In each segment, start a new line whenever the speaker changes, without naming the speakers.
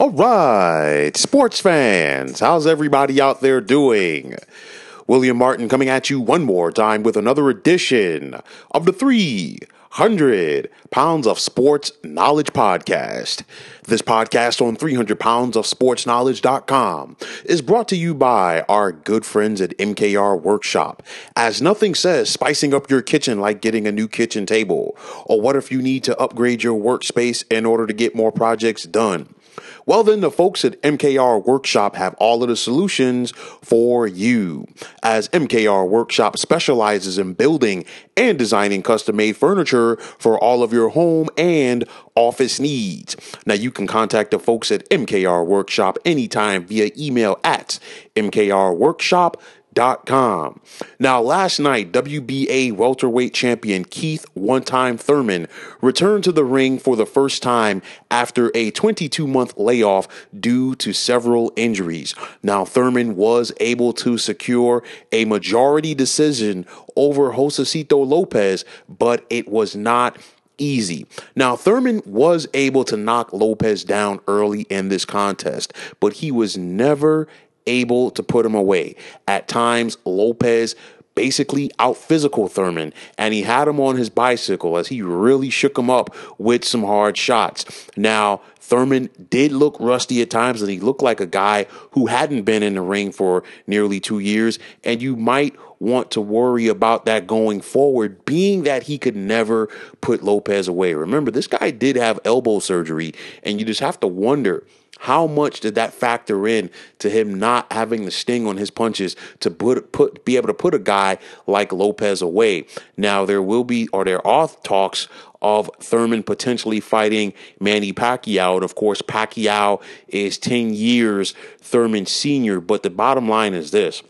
All right, sports fans, how's everybody out there doing? William Martin coming at you one more time with another edition of the 300 Pounds of Sports Knowledge Podcast. This podcast on 300 pounds of sports knowledge.com is brought to you by our good friends at MKR Workshop. As nothing says spicing up your kitchen like getting a new kitchen table. Or what if you need to upgrade your workspace in order to get more projects done? Well, then the folks at MKR Workshop have all of the solutions for you. As MKR Workshop specializes in building and designing custom made furniture for all of your home and office needs. Now, you can contact the folks at MKR Workshop anytime via email at mkrworkshop.com Com. Now, last night, WBA welterweight champion Keith One Time Thurman returned to the ring for the first time after a 22 month layoff due to several injuries. Now, Thurman was able to secure a majority decision over Josesito Lopez, but it was not easy. Now, Thurman was able to knock Lopez down early in this contest, but he was never able to put him away. At times, Lopez basically out physical Thurman, and he had him on his bicycle as he really shook him up with some hard shots. Now, Thurman did look rusty at times, and he looked like a guy who hadn't been in the ring for nearly two years, and you might want to worry about that going forward, being that he could never put Lopez away. Remember, this guy did have elbow surgery, and you just have to wonder how much did that factor in to him not having the sting on his punches to put put be able to put a guy like Lopez away? Now there will be or there are talks of Thurman potentially fighting Manny Pacquiao. And of course, Pacquiao is 10 years Thurman senior. But the bottom line is this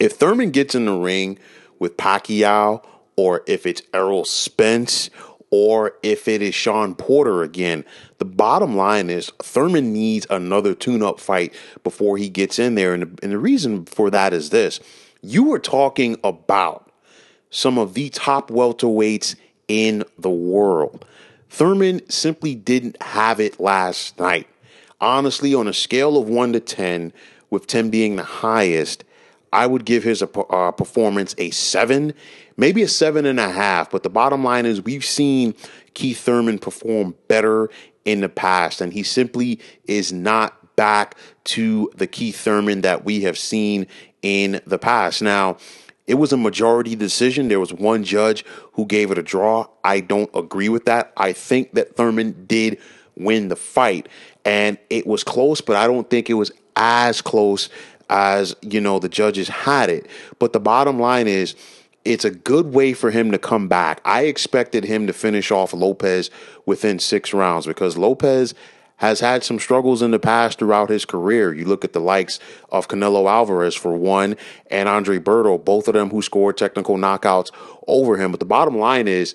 if Thurman gets in the ring with Pacquiao, or if it's Errol Spence, or if it is Shawn Porter again. The bottom line is Thurman needs another tune up fight before he gets in there. And the, and the reason for that is this you were talking about some of the top welterweights in the world. Thurman simply didn't have it last night. Honestly, on a scale of 1 to 10, with 10 being the highest, I would give his uh, performance a 7 maybe a seven and a half. But the bottom line is we've seen Keith Thurman perform better in the past, and he simply is not back to the Keith Thurman that we have seen in the past. Now, it was a majority decision. There was one judge who gave it a draw. I don't agree with that. I think that Thurman did win the fight, and it was close, but I don't think it was as close as you know the judges had it. But the bottom line is it's a good way for him to come back. I expected him to finish off Lopez within six rounds because Lopez has had some struggles in the past throughout his career. You look at the likes of Canelo Alvarez for one and Andre Berto, both of them who scored technical knockouts over him. But the bottom line is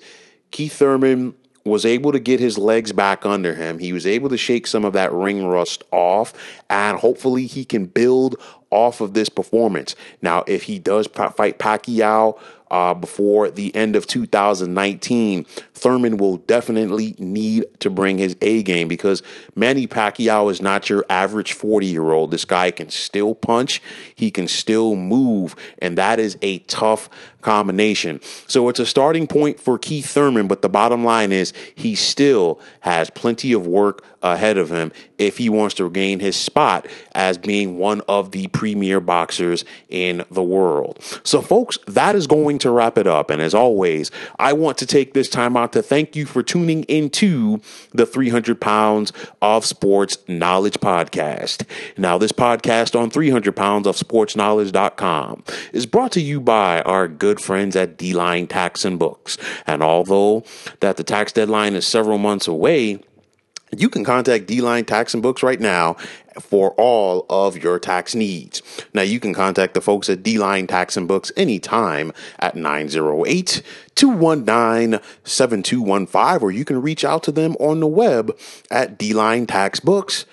Keith Thurman was able to get his legs back under him. He was able to shake some of that ring rust off, and hopefully he can build off of this performance. Now, if he does fight Pacquiao uh, before the end of 2019, Thurman will definitely need to bring his A game because Manny Pacquiao is not your average 40 year old. This guy can still punch, he can still move, and that is a tough combination. So it's a starting point for Keith Thurman, but the bottom line is he still has plenty of work ahead of him if he wants to regain his spot as being one of the premier boxers in the world. So, folks, that is going to wrap it up. And as always, I want to take this time out to thank you for tuning into the 300 Pounds of Sports Knowledge podcast. Now, this podcast on 300 Pounds of Sports Knowledge.com is brought to you by our good friends at D Line Tax and Books. And although that the tax deadline is several months away, you can contact D-Line Tax and Books right now for all of your tax needs. Now you can contact the folks at D-Line Tax and Books anytime at 908-219-7215 or you can reach out to them on the web at dlinetaxbooks.com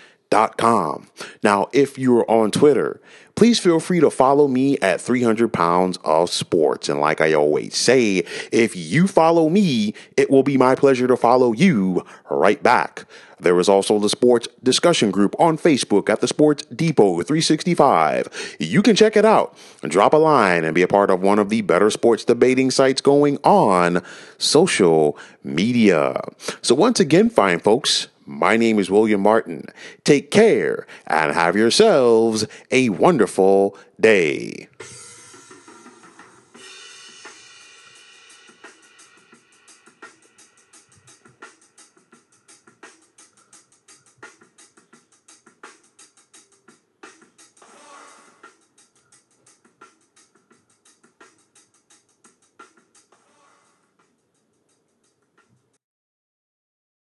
com. Now, if you're on Twitter, please feel free to follow me at 300 pounds of sports. And like I always say, if you follow me, it will be my pleasure to follow you right back. There is also the sports discussion group on Facebook at the Sports Depot 365. You can check it out, drop a line, and be a part of one of the better sports debating sites going on social media. So, once again, fine folks, my name is William Martin. Take care and have yourselves a wonderful day.